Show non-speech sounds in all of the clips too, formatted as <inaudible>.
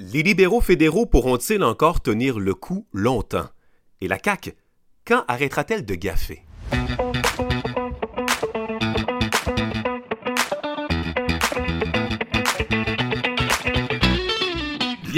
Les libéraux fédéraux pourront-ils encore tenir le coup longtemps? Et la CAQ, quand arrêtera-t-elle de gaffer?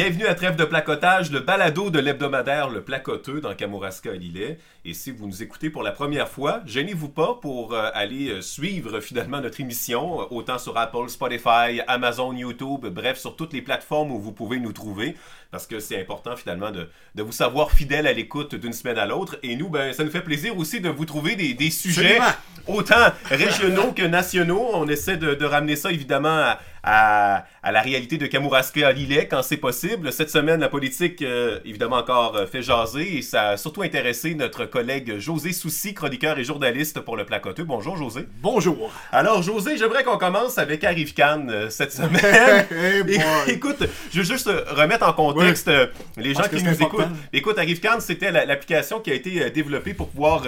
Bienvenue à Trêve de placotage, le balado de l'hebdomadaire Le Placoteux dans Kamouraska Lillet. Et si vous nous écoutez pour la première fois, gênez-vous pas pour euh, aller euh, suivre finalement notre émission, euh, autant sur Apple, Spotify, Amazon, YouTube, bref, sur toutes les plateformes où vous pouvez nous trouver, parce que c'est important finalement de, vous savoir fidèle à l'écoute d'une semaine à l'autre. Et nous, ben, ça nous fait plaisir aussi de vous trouver des, sujets. Autant régionaux que nationaux. On essaie de, de ramener ça évidemment à, à, à la réalité de Kamouraska à Lillet quand c'est possible. Cette semaine, la politique, euh, évidemment, encore euh, fait jaser et ça a surtout intéressé notre collègue José Soucy, chroniqueur et journaliste pour le Placoteux. Bonjour, José. Bonjour. Alors, José, j'aimerais qu'on commence avec Arrive Cannes euh, cette semaine. <laughs> Hey <laughs> Écoute, je veux juste remettre en contexte euh, les gens Parce qui nous important. écoutent. Écoute, Arrive Cannes, c'était la- l'application qui a été développée pour pouvoir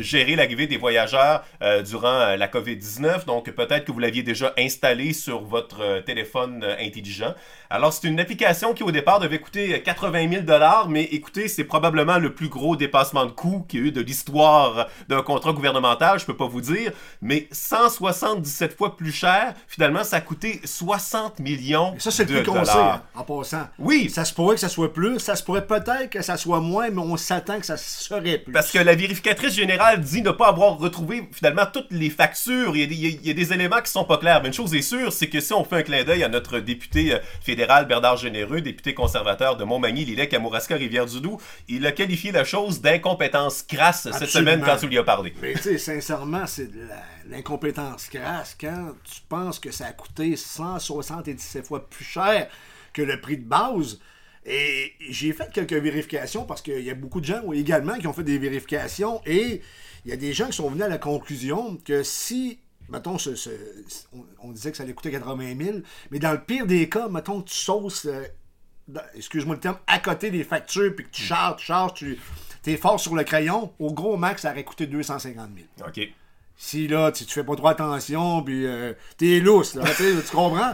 gérer l'arrivée des voyageurs euh, durant euh, la COVID-19. Donc, peut-être que vous l'aviez déjà installée sur votre euh, téléphone intelligent. Alors, c'est une application qui, au départ, devait coûter euh, 80 000 mais écoutez, c'est probablement le plus gros dépassement de coût qu'il y a eu de l'histoire d'un contrat gouvernemental, je peux pas vous dire, mais 177 fois plus cher. Finalement, ça a coûté 60 millions Et ça, c'est le plus qu'on sait, hein, en passant. Oui, Ça se pourrait que ça soit plus, ça se pourrait peut-être que ça soit moins, mais on s'attend que ça serait plus. Parce que la vérificatrice générale dit ne pas avoir retrouvé finalement toutes les factures. Il y a des, il y a des éléments qui sont pas clairs. Mais une chose est sûre, c'est que si on fait un clin d'œil à notre député euh, fédéral Bernard Généreux, député conservateur de Montmagny, Lillet, Kamouraska, Rivière-du-Loup, il a qualifié la chose d'incompétence crasse cette semaine quand tu lui as parlé. Mais tu sais, sincèrement, c'est de l'incompétence crasse quand tu penses que ça a coûté 177 fois plus cher que le prix de base. Et j'ai fait quelques vérifications parce qu'il y a beaucoup de gens également qui ont fait des vérifications et il y a des gens qui sont venus à la conclusion que si, mettons, ce- ce- on, on disait que ça allait coûter 80 000, mais dans le pire des cas, mettons que tu sauces, euh, excuse-moi le terme, à côté des factures, puis que tu charges, tu charges, tu es fort sur le crayon, au gros max, ça aurait coûté 250 000. OK. Si là, tu, tu fais pas trop attention, puis euh, t'es lousse, là, tu comprends?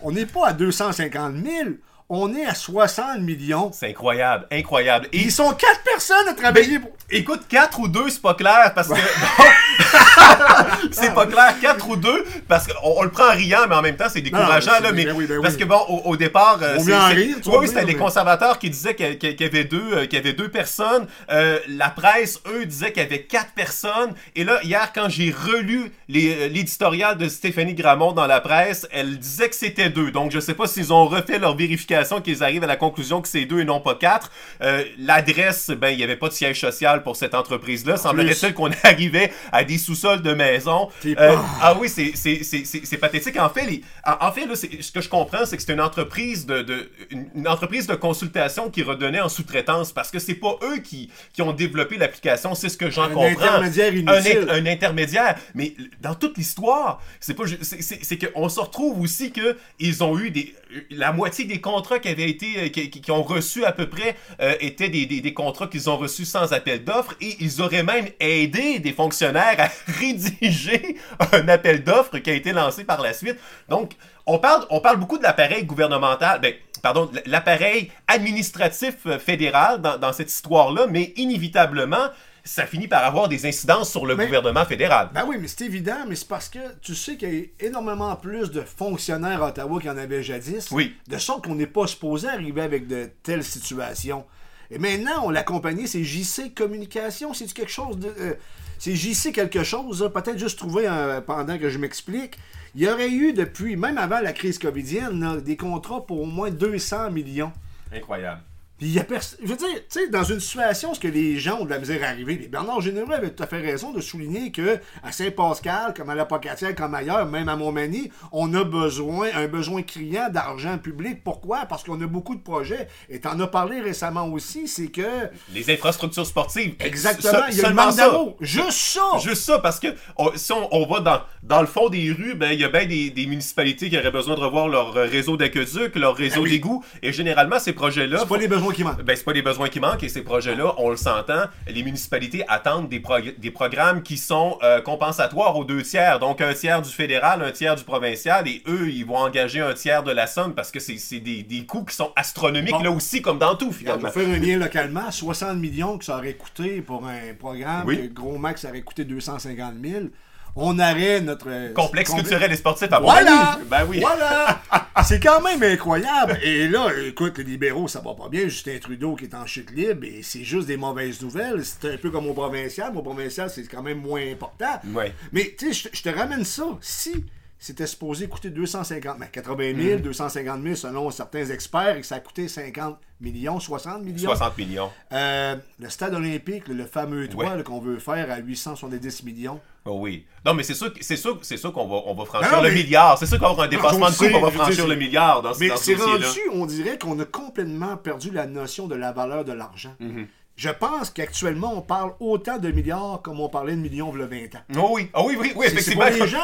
On n'est pas à 250 000, on est à 60 millions. C'est incroyable, incroyable. Et Ils sont quatre personnes à travailler pour... Écoute, 4 ou 2, c'est pas clair parce que. <laughs> <laughs> c'est pas clair, 4 ou 2, parce qu'on on le prend en riant, mais en même temps, c'est décourageant, là. Mais, ben oui, ben oui. Parce que bon, au, au départ. euh, c'est- en rire, Oui, oui, c'était les mais- conservateurs qui disaient qu'il y avait deux, euh, qu'il y avait deux personnes. Euh, la presse, eux, disaient qu'il y avait quatre personnes. Et là, hier, quand j'ai relu l'éditorial de Stéphanie Gramont dans la presse, elle disait que c'était deux. Donc, je sais pas s'ils ont refait leur vérification, qu'ils arrivent à la conclusion que c'est deux et non pas quatre. Euh, L'adresse, ben, il n'y avait pas de siège social pour cette entreprise-là. Semblerait-il qu'on <laughs> arrivait à des sous-sols de maison. Euh, ah oui, c'est- pathétique. En fait, les, en, en fait là, ce que je comprends, c'est que c'est une entreprise de, de- une, une entreprise de consultation qui redonnait en sous-traitance parce que c'est pas eux qui, qui ont développé l'application, c'est ce que j'en comprends. intermédiaire Un, inutile. in- un intermédiaire. Mais dans toute l'histoire, c'est pas c'est- qu'on se retrouve aussi que ils ont eu des la moitié des contrats qui avaient été euh, qui ont reçu à peu près euh, étaient des, des, des contrats qu'ils ont reçus sans appel d'offres et ils auraient même aidé des fonctionnaires à rédiger un appel d'offres qui a été lancé par la suite. Donc on parle on parle beaucoup de l'appareil gouvernemental ben pardon, l'appareil administratif euh, fédéral dans, dans cette histoire-là, mais inévitablement, ça finit par avoir des incidences sur le Mais- gouvernement fédéral. Ben oui, mais c'est évident, mais c'est parce que tu sais qu'il y a énormément plus de fonctionnaires à Ottawa qu'il y en avait jadis. Oui. De sorte qu'on n'est pas supposé arriver avec de telles situations. Et maintenant, on l'a accompagné, c'est JC Communication. C'est quelque chose de. euh, c'est JC quelque chose, là, peut-être juste trouver pendant que je m'explique. Il y aurait eu depuis, même avant la crise covidienne, des contrats pour au moins 200 millions. Incroyable. Puis il y a personne. Je veux dire, tu sais, dans une situation où ce que les gens ont de la misère à arriver, puis Bernard Généreux avait tout à fait raison de souligner que à Saint-Pascal, comme à la Pocatière, comme ailleurs, même à Montmagny, on a besoin, un besoin criant d'argent public. Pourquoi? Parce qu'on a beaucoup de projets. Et t'en as parlé récemment aussi, c'est que. Les infrastructures sportives. Exactement, il y a le seulement manque ça. Juste ça! Juste ça, parce que on- si on, on va dans, dans le fond des rues, ben il y a bien des, des municipalités qui auraient besoin de revoir leur euh, réseau d'aqueduc, leur réseau Ben oui. d'égouts, et généralement ces projets-là, C'est pas les besoins besoins qui manquent. Ben, c'est pas des besoins qui manquent et ces projets-là, on le s'entend, les municipalités attendent des, des programmes qui sont euh, compensatoires aux deux tiers. Donc, un tiers du fédéral, un tiers du provincial et eux, ils vont engager un tiers de la somme parce que c'est des, des coûts qui sont astronomiques Bon. là aussi, comme dans tout finalement. va faire un lien localement. 60 millions que ça aurait coûté pour un programme Oui. que gros max aurait coûté 250 000. On aurait notre... euh, Complexe culturel et sportif à Voilà! Ben oui. Voilà! <laughs> C'est quand même incroyable. Et là, écoute, les libéraux, ça va pas bien. Justin Trudeau qui est en chute libre et c'est juste des mauvaises nouvelles. C'est un peu comme au provincial. Au provincial, c'est quand même moins important. Ouais. Mais tu sais, je te ramène ça. Si c'était supposé coûter 250, ben 80 000, Mm. 250 000 selon certains experts et que ça a coûté 50 millions, 60 millions. 60 millions. Euh, le stade olympique, le, fameux toit Ouais. qu'on veut faire à 870 millions. Oh oui. Non, mais c'est sûr, que- c'est sûr, c'est sûr qu'on va, on va franchir Non, le mais- milliard. C'est sûr qu'on va avoir un dépassement de coût, on va franchir le milliard dans, Mais dans ce c'est rendu, on dirait qu'on a complètement perdu la notion de la valeur de l'argent. Mhm. Je pense qu'actuellement, on parle autant de milliards comme on parlait de millions il y a 20 ans. Oh oui, oh oui, oui, oui, C'est- C'est effectivement. pas les gens.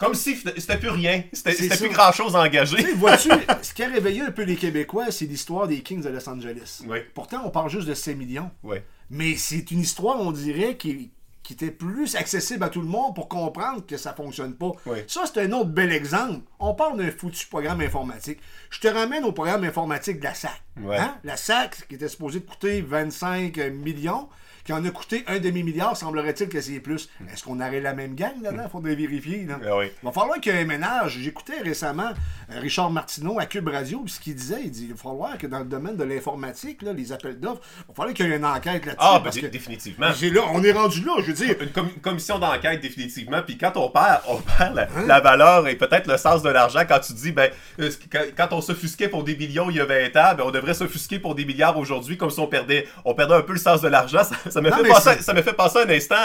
Comme si c'était plus rien. C'était plus grand-chose. Tu sais, vois-tu, <laughs> ce qui a réveillé un peu les Québécois, c'est l'histoire des Kings de Los Angeles. Oui. Pourtant, on parle juste de 6 millions. Mais c'est une histoire, on dirait, qui, qui était plus accessible à tout le monde pour comprendre que ça fonctionne pas. Oui. Ça, c'est un autre bel exemple. On parle d'un foutu programme informatique. Je te ramène au programme informatique de la SAC. Ouais. Hein? La SAC, qui était supposée coûter 25 millions, qui en a coûté un demi-milliard, semblerait-il que c'est plus. Est-ce qu'on aurait la même gang là-dedans? Il faudrait vérifier. Là. Ah oui. Il va falloir qu'il y ait un ménage. J'écoutais récemment euh, Richard Martineau à Cube Radio, puis ce qu'il disait, il dit il va falloir que dans le domaine de l'informatique, les appels d'offres, il va falloir qu'il y ait une enquête là-dessus. Ah, ben, parce que définitivement. là, on est rendu là, je veux dire. Une, com- une commission d'enquête, définitivement. Puis quand on perd, on perd la, Hein? la valeur et peut-être le sens de l'argent, quand tu dis, ben, euh, quand, quand on s'offusquait pour des millions il y a 20 ans, ben, on devrait s'offusquer pour des milliards aujourd'hui, comme si on perdait, on perdait un peu le sens de l'argent. Ça, ça fait penser, ça me fait penser un instant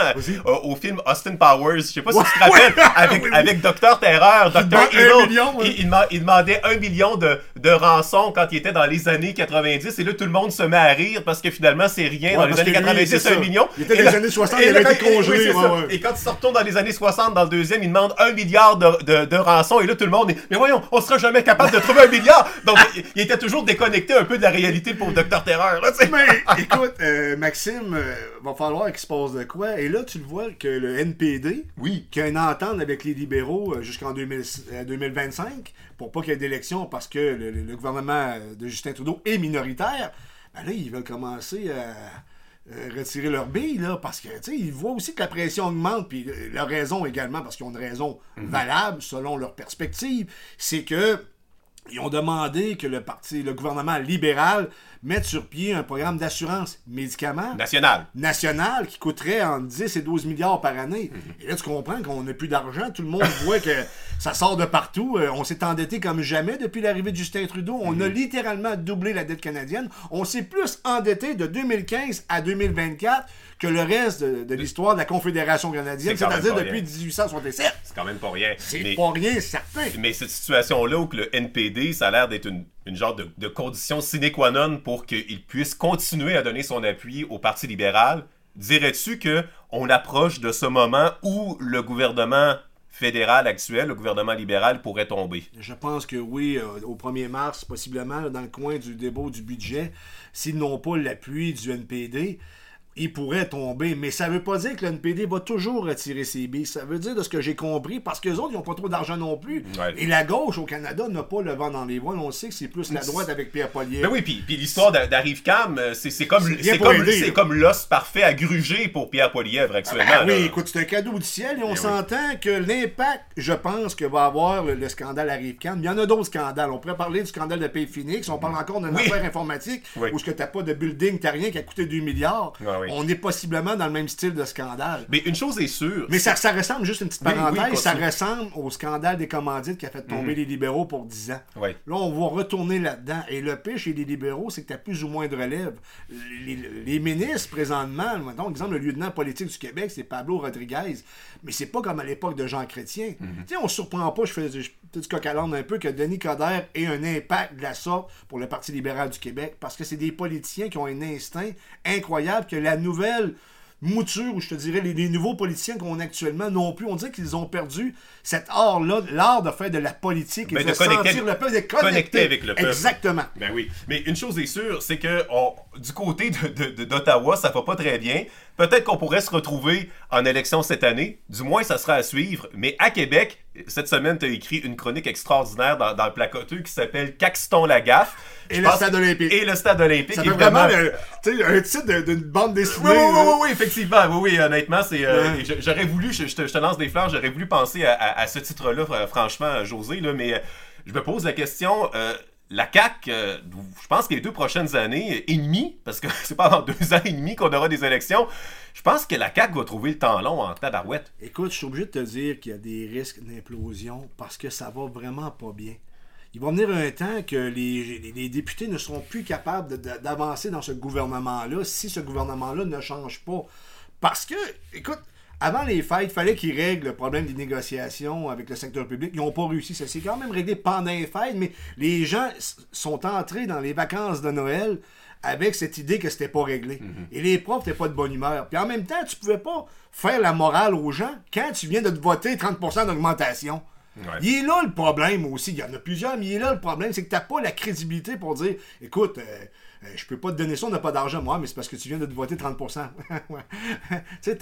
euh, au film Austin Powers. Je sais pas si tu te rappelles, <laughs> avec, Oui, oui. avec Docteur Terreur, Docteur Evil. million, il, il dema- il demandait un million de, de rançon quand il était dans les années 90. Et là, tout le monde se met à rire parce que finalement, c'est rien. Ouais, dans les années lui, 90, c'est c'est un million. Il était dans les années 60, et il avait été ouais. Et quand il se retourne dans les années 60, dans le deuxième, il demande un milliard de, de, de rançon. Et là, tout le monde est. Mais voyons, on sera jamais capable de trouver un milliard. Donc, il, il était toujours déconnecté un peu de la réalité pour Docteur Terreur. Là. Mais écoute, euh, Maxime, euh, va falloir qu'il se passe de quoi. Et là, tu le vois que le NPD, Oui. qui a une entente avec les libéraux euh, jusqu'en 2000 euh, 2025, pour pas qu'il y ait d'élection parce que le, gouvernement de Justin Trudeau est minoritaire, ben là, ils veulent commencer à euh, retirer leur bille, là, parce que, tu sais, ils voient aussi que la pression augmente, puis euh, leur raison également, parce qu'ils ont une raison valable selon leur perspective, c'est que ils ont demandé que le parti, le gouvernement libéral mette sur pied un programme d'assurance médicaments National. national qui coûterait entre 10 et 12 milliards par année. Et là, tu comprends qu'on n'a plus d'argent. Tout le monde <laughs> voit que ça sort de partout. Euh, on s'est endetté comme jamais depuis l'arrivée de Justin Trudeau. On a littéralement doublé la dette canadienne. On s'est plus endetté de 2015 à 2024 que le reste de, de l'histoire de la Confédération canadienne, c'est-à-dire depuis rien. 1867. C'est quand même pas rien. C'est pas rien, certain. Mais cette situation-là où que le NPD, ça a l'air d'être une, une genre de, condition sine qua non pour qu'il puisse continuer à donner son appui au Parti libéral, dirais-tu que on approche de ce moment où le gouvernement fédéral actuel, le gouvernement libéral, pourrait tomber? Je pense que oui, euh, au 1er mars, possiblement, dans le coin du débat du budget, s'ils n'ont pas l'appui du NPD, ils pourraient tomber. Mais ça veut pas dire que le NPD va toujours retirer ses billes. Ça veut dire, de ce que j'ai compris, parce que les autres, ils n'ont pas trop d'argent non plus. Ouais. Et la gauche au Canada n'a pas le vent dans les voiles. On sait que c'est plus la droite avec Pierre Pollier. Ben oui, puis, puis l'histoire d'A- d'Arrive Cam, euh, c'est comme, C'est comme, l'os parfait à gruger pour Pierre Poilièvre actuellement. Ben oui, là. écoute, c'est un cadeau du ciel et on oui. s'entend que l'impact, je pense, que va avoir le, le scandale arrive quand. Il y en a d'autres scandales. On pourrait parler du scandale de Pay Phoenix. On parle encore d'une Oui. affaire informatique Oui. où ce que t'as pas de building, t'as rien qui a coûté 2 milliards. Ah oui. On est possiblement dans le même style de scandale. Mais une chose est sûre. Mais ça, ça ressemble, juste une petite Oui, oui, parenthèse, ça ressemble au scandale des commandites qui a fait tomber les libéraux pour 10 ans. Là, on va retourner là-dedans. Et le pire chez les libéraux, c'est que tu as plus ou moins de relève. Les, les ministres, présentement, mettons, exemple, le lieutenant politique du Québec, c'est Pablo Rodriguez. Mais c'est pas comme à l'époque de Jean Chrétien. Tu sais, on se surprend pas, je fais, du coq un peu, que Denis Coderre ait un impact de la sorte pour le Parti libéral du Québec. Parce que c'est des politiciens qui ont un instinct incroyable que la nouvelle mouture, ou je te dirais, les, les nouveaux politiciens qu'on a actuellement non plus. On dirait qu'ils ont perdu cet art-là, l'art de faire de la politique et Ben, de, de sentir le peuple, de connecter, connecter avec le peuple. Exactement. Ben oui. Mais une chose est sûre, c'est que on- du côté de- de- de- d'Ottawa, ça va pas très bien. Peut-être qu'on pourrait se retrouver en élection cette année. Du moins, ça sera à suivre. Mais à Québec, cette semaine, tu as écrit une chronique extraordinaire dans, dans le placoteux qui s'appelle Caxton la gaffe. Et Je le pense- stade olympique. Et le stade olympique. Ça fait vraiment le- un titre d'une bande dessinée. Oui, oui, oui, oui, effectivement. Oui, oui, honnêtement, c'est. euh, Ouais. J'aurais voulu, je, je te, je te lance des fleurs, j'aurais voulu penser à, à- à ce titre-là, fr- franchement, José, là, mais euh, je me pose la question. euh, la CAQ, euh, je pense que les deux prochaines années et demie, parce que <laughs> c'est pas avant deux ans et demi qu'on aura des élections, je pense que la CAQ va trouver le temps long en tabarouette. Écoute, je suis obligé de te dire qu'il y a des risques d'implosion parce que ça va vraiment pas bien. Il va venir un temps que les, députés ne seront plus capables d'avancer dans ce gouvernement-là si ce gouvernement-là ne change pas. Parce que, écoute, avant les fêtes, il fallait qu'ils règlent le problème des négociations avec le secteur public. Ils n'ont pas réussi. Ça s'est quand même réglé pendant les fêtes, mais les gens sont entrés dans les vacances de Noël avec cette idée que c'était pas réglé. Et les profs n'étaient pas de bonne humeur. Puis en même temps, tu pouvais pas faire la morale aux gens quand tu viens de te voter 30% d'augmentation. Ouais. Il est là le problème aussi. Il y en a plusieurs, mais il est là le problème. C'est que tu n'as pas la crédibilité pour dire écoute, euh, je peux pas te donner ça, on n'a pas d'argent. Moi, mais c'est parce que tu viens de te voter 30%. <laughs> Ouais. tu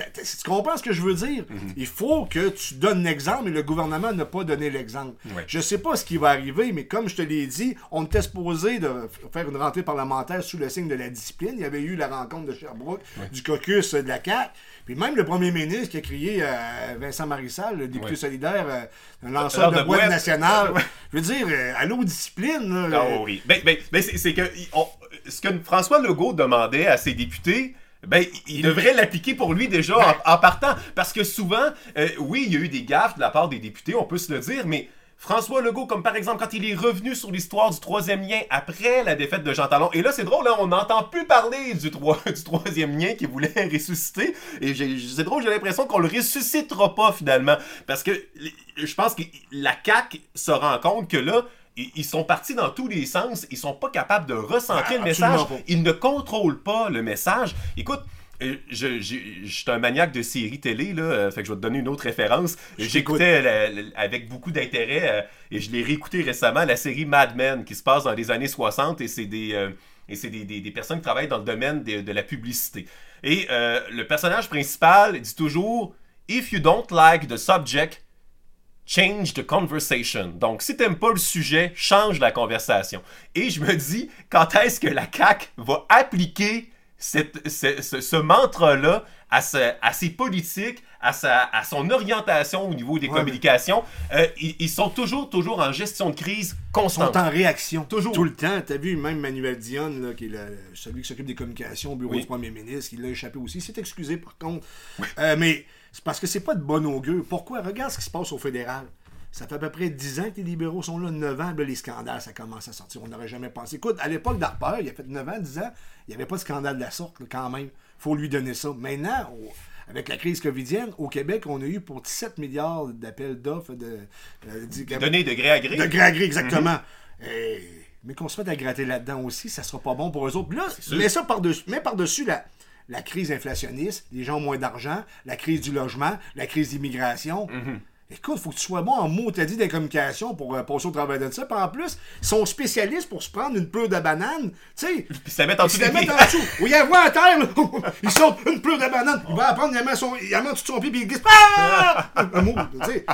comprends ce que je veux dire? Mhm. Il faut que tu donnes l'exemple et le gouvernement n'a pas donné l'exemple. Ouais. Je sais pas ce qui va arriver, mais comme je te l'ai dit, on était supposé de faire une rentrée parlementaire sous le signe de la discipline. Il y avait eu la rencontre de Sherbrooke, du caucus euh, de la CAQ. Puis même le premier ministre qui a crié à Vincent Marissal, le député Ouais. solidaire, euh, un lanceur de, de boîte nationale. <laughs> Je veux dire, euh, allô, discipline. là, Ah euh, oui. Ben, ben, ben, c'est que on- ce que François Legault demandait à ses députés. Ben, il, devrait l'appliquer pour lui déjà en, en partant. Parce que souvent, euh, oui, il y a eu des gaffes de la part des députés, on peut se le dire, mais François Legault, comme par exemple quand il est revenu sur l'histoire du troisième lien après la défaite de Jean Talon, et là c'est drôle, hein, on n'entend plus parler du, troi- <laughs> du troisième lien qu'il voulait <laughs> ressusciter, et c'est drôle, j'ai l'impression qu'on le ressuscitera pas finalement, parce que je pense que la CAQ se rend compte que là, ils sont partis dans tous les sens, ils sont pas capables de ressentir Ah, le message, absolument pas. ils ne contrôlent pas le message. Écoute, euh, je, je, je suis un maniaque de séries télé, là, euh, fait que je vais te donner une autre référence. J'écoutais avec beaucoup d'intérêt, euh, et je l'ai réécouté récemment, la série Mad Men, qui se passe dans les années 60, et c'est des, euh, et c'est des, des- des personnes qui travaillent dans le domaine de, de la publicité. Et le personnage principal dit toujours « If you don't like the subject, change the conversation. Donc, si t'aimes pas le sujet, change la conversation. Et je me dis, quand est-ce que la CAQ va appliquer cette- ce, ce- ce mantra-là à, sa- à ses politiques, à, sa, à son orientation au niveau des Ouais, mais- communications? Euh, ils, ils sont toujours, toujours en gestion de crise sont constante. en réaction. Toujours. Tout le temps. Tu as vu même Manuel Dionne, là, qui est le- celui qui s'occupe des communications au bureau Oui. du premier ministre, il l'a échappé aussi. Il s'est excusé par contre. Euh, mais c'est parce que c'est pas de bon augure. Pourquoi? Regarde ce qui se passe au fédéral. Ça fait à peu près 10 ans que les libéraux sont là, 9 ans, là, les scandales, ça commence à sortir. On n'aurait jamais pensé. Écoute, à l'époque d'Harper, il a fait 9 ans, 10 ans, il n'y avait pas de scandale de la sorte, là, quand même. faut lui donner ça. Maintenant, avec la crise covidienne, au Québec, on a eu pour 17 milliards d'appels d'offres de, euh, du- Donner de gré à gré. de gré à gré, exactement. Et- mais qu'on se mette à gratter là-dedans aussi, ça sera pas bon pour eux autres. Puis là, mets ça par-dessus, mets par-dessus la, la crise inflationniste, les gens ont moins d'argent, la crise du logement, la crise d'immigration. Écoute, faut que tu sois bon en mots, t'as dit des communications pour euh, passer au travail de ça. Puis en plus, ils sont spécialistes pour se prendre une pleure de banane. Tu sais, Puis ça met en ils dessous se la mettent en dessous. Oui, il y a voix à terre, là. <laughs> Ils sautent une pleure de banane. Il va apprendre, il met son, il met tout son pied, puis il glisse. Ah! Un mot, tu sais.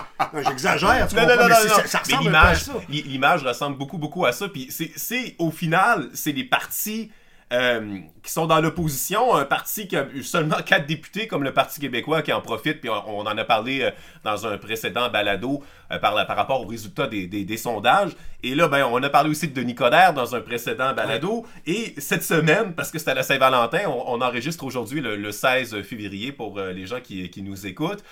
J'exagère, tu Non, comprends, non, non, mais non, non. ça, ça Mais ressemble un peu à l'image, ça. l'i- l'image ressemble beaucoup, beaucoup à ça. Puis c'est, c'est, au final, c'est les partis euh, qui sont dans l'opposition. Un parti qui a eu seulement quatre députés, comme le Parti québécois, qui en profite. Puis on, on en a parlé euh, dans un précédent balado euh, par, la- par rapport aux résultats des, des- des sondages. Et là, ben, on a parlé aussi de Denis Coderre dans un précédent balado. Et cette semaine, parce que c'était la Saint-Valentin, on, on enregistre aujourd'hui le, le 16 février pour les gens qui, qui nous écoutent.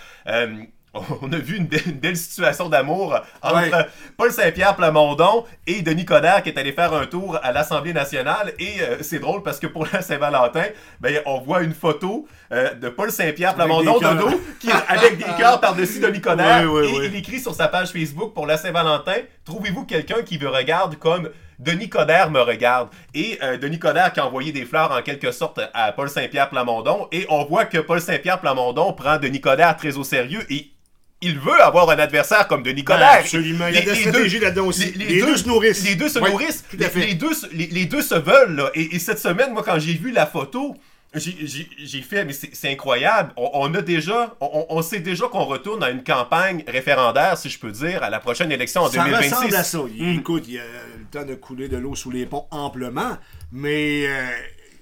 <laughs> On a vu une belle, une belle situation d'amour entre Ouais. Paul Saint-Pierre Plamondon et Denis Coderre qui est allé faire un tour à l'Assemblée nationale. Et euh, c'est drôle parce que pour la Saint-Valentin, ben, on voit une photo euh, de Paul Saint-Pierre Plamondon dos qui, avec des <laughs> cœurs par-dessus Denis Coderre. Ouais, ouais, et il écrit sur sa page Facebook pour la Saint-Valentin Trouvez-vous quelqu'un qui vous regarde comme Denis Coderre me regarde. Et euh, Denis Coderre qui a envoyé des fleurs en quelque sorte à Paul Saint-Pierre Plamondon. Et on voit que Paul Saint-Pierre Plamondon prend Denis Coderre très au sérieux et il veut avoir un adversaire comme Denis Coderre. Ben, absolument. Il y a des stratégies là-dedans aussi. Les, deux, se nourrissent. Les deux se Oui, nourrissent. Les, deux, se- les, deux se veulent. Là. Et, et cette semaine, moi, quand j'ai vu la photo, j'ai- fait, mais c'est incroyable. On, on a déjà, on, on sait déjà qu'on retourne à une campagne référendaire, si je peux dire, à la prochaine élection en Ça 2026. ressemble à ça. Il- Écoute, il y a le temps de couler de l'eau sous les ponts amplement, mais, euh,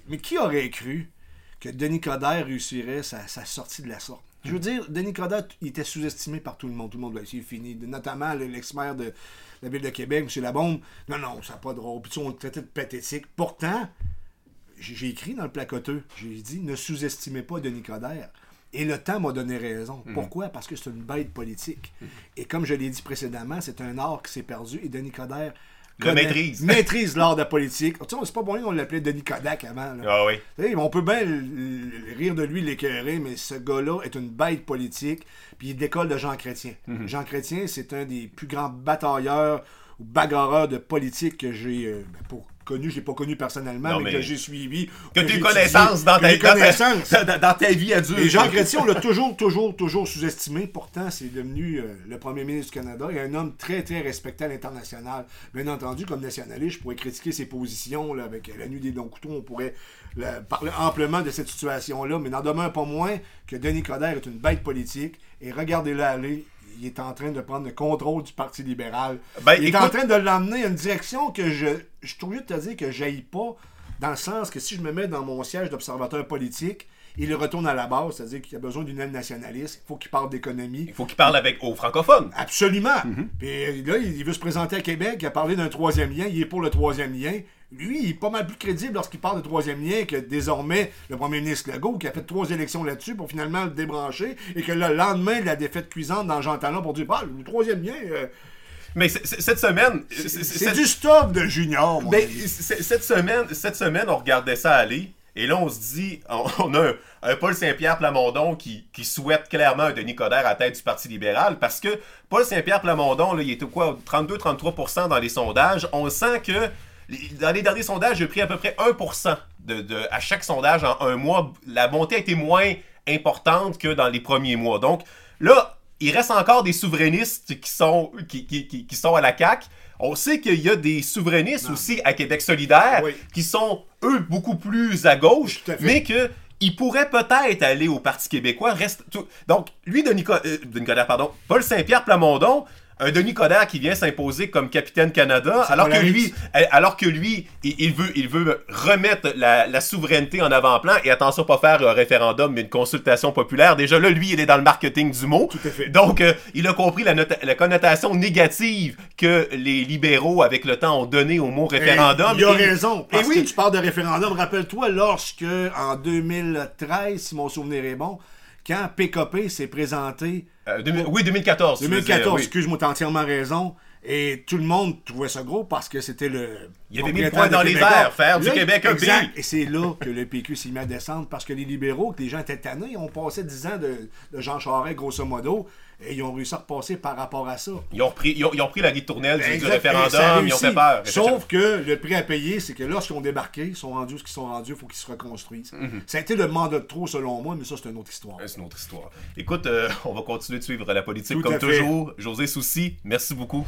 mais qui aurait cru que Denis Coderre réussirait sa, sa sortie de la sorte? Je veux dire, Denis Coderre, il était sous-estimé par tout le monde. Tout le monde l'a c'est fini. Notamment le- l'ex-maire de la ville de Québec, M. Labombe. Non, non, ça n'a pas drôle. Puis on le traitait de pathétique. Pourtant, j'ai écrit dans le placoteux, j'ai dit ne sous-estimez pas Denis Coderre. Et le temps m'a donné raison. Pourquoi? Parce que c'est une bête politique. Et comme je l'ai dit précédemment, c'est un art qui s'est perdu et Denis Coderre Le maîtrise. <laughs> maîtrise l'art de la politique. Tu sais, c'est pas bon qu'on l'appelait Denis Kodak avant. là. Ah oui. Tu sais, on peut bien rire de lui, l'écœurer, mais ce gars-là est une bête politique. Puis il décolle de Jean Chrétien. Mhm. Jean Chrétien, c'est un des plus grands batailleurs ou bagarreurs de politique que j'ai euh, ben, pas connu. Je l'ai pas connu personnellement, Non, mais, mais que j'ai suivi. Que tu j'ai aies connaissance étudié, dans ta, j'ai <laughs> dans ta- connaissance. dans- ta vie adulte. Et Jean Chrétien, on l'a toujours, toujours, toujours sous-estimé. Pourtant, c'est devenu euh, le premier ministre du Canada et un homme très, très respecté à l'international. Bien entendu, comme nationaliste, je pourrais critiquer ses positions là, avec la nuit des longs couteaux. On pourrait là, parler amplement de cette situation-là, mais n'en demeure pas moins que Denis Coderre est une bête politique. Et regardez-le aller. Il est en train de prendre le contrôle du Parti libéral. Ben, il est écoute- en train de l'emmener à une direction que je, je suis obligé de te dire que j'aille pas, dans le sens que si je me mets dans mon siège d'observateur politique, il retourne à la base, c'est-à-dire qu'il a besoin d'une aile nationaliste, il faut qu'il parle d'économie. Il faut qu'il parle avec aux francophones. Absolument. Mhm. Puis là, il veut se présenter à Québec, il a parlé d'un troisième lien, il est pour le troisième lien. Lui, il est pas mal plus crédible lorsqu'il parle de troisième lien que désormais le premier ministre Legault, qui a fait trois élections là-dessus pour finalement le débrancher, et que le lendemain de la défaite cuisante dans Jean Talon pour dire, bah, le troisième lien, euh, Mais cette semaine, c'est- du stop de junior, mon Ben, c- cette semaine, cette semaine, on regardait ça aller. Et là, on se dit, on, <laughs> on a un, un Paul Saint-Pierre Plamondon qui, qui souhaite clairement un Denis Coderre à la tête du Parti libéral parce que Paul Saint-Pierre Plamondon, là, il était quoi, 32-33% dans les sondages. On sent que dans les derniers sondages, a pris à peu près 1% de, de- à chaque sondage en un mois. La montée a été moins importante que dans les premiers mois. Donc là, il reste encore des souverainistes qui sont, qui, qui- qui- qui sont à la CAQ. On sait qu'il y a des souverainistes aussi à Québec solidaire Oui. qui sont, eux, beaucoup plus à gauche, à mais que il pourrait peut-être aller au Parti québécois. Reste tout- Donc, lui, Denis, Co- euh, Denis Coderre, pardon, Paul Saint-Pierre Plamondon, un Denis Coderre qui vient s'imposer comme capitaine Canada, alors que lui, euh, alors que lui, il, veut, il veut remettre la, la souveraineté en avant-plan et attention pas faire un référendum mais une consultation populaire. Déjà là, lui, il est dans le marketing du mot. Tout à fait. Donc, euh, il a compris la, nota- la connotation négative que les libéraux, avec le temps, ont donné au mot référendum. Eh, Il a Et- raison. Parce et oui. que tu parles de référendum. Rappelle-toi, lorsque, en 2013, si mon souvenir est bon, quand PKP s'est présenté Euh, 2000 oui, 2014. tu veux dire, 2014, oui. excuse-moi, t'as entièrement raison. Et tout le monde trouvait ça gros parce que c'était le. Il avait mis le poing dans les airs, faire du Là, Québec un pays. Et c'est là que le PQ s'est mis à descendre parce que les libéraux, que les gens étaient tannés, ont passé 10 ans de, de Jean Charest, grosso modo, et ils ont réussi à repasser par rapport à ça. Ils ont, repris, ils, ont, ils ont pris la ritournelle du, du Exact. A référendum, ils ont fait peur. Sauf que le prix à payer, c'est que lorsqu'ils ont débarqué, ils sont rendus ce qu'ils sont rendus, il faut qu'ils se reconstruisent. Mhm. Ça a été le mandat de trop, selon moi, mais ça, c'est une autre histoire. C'est une autre histoire. Écoute, euh, on va continuer de suivre la politique Tout comme toujours. José Soucy, merci beaucoup.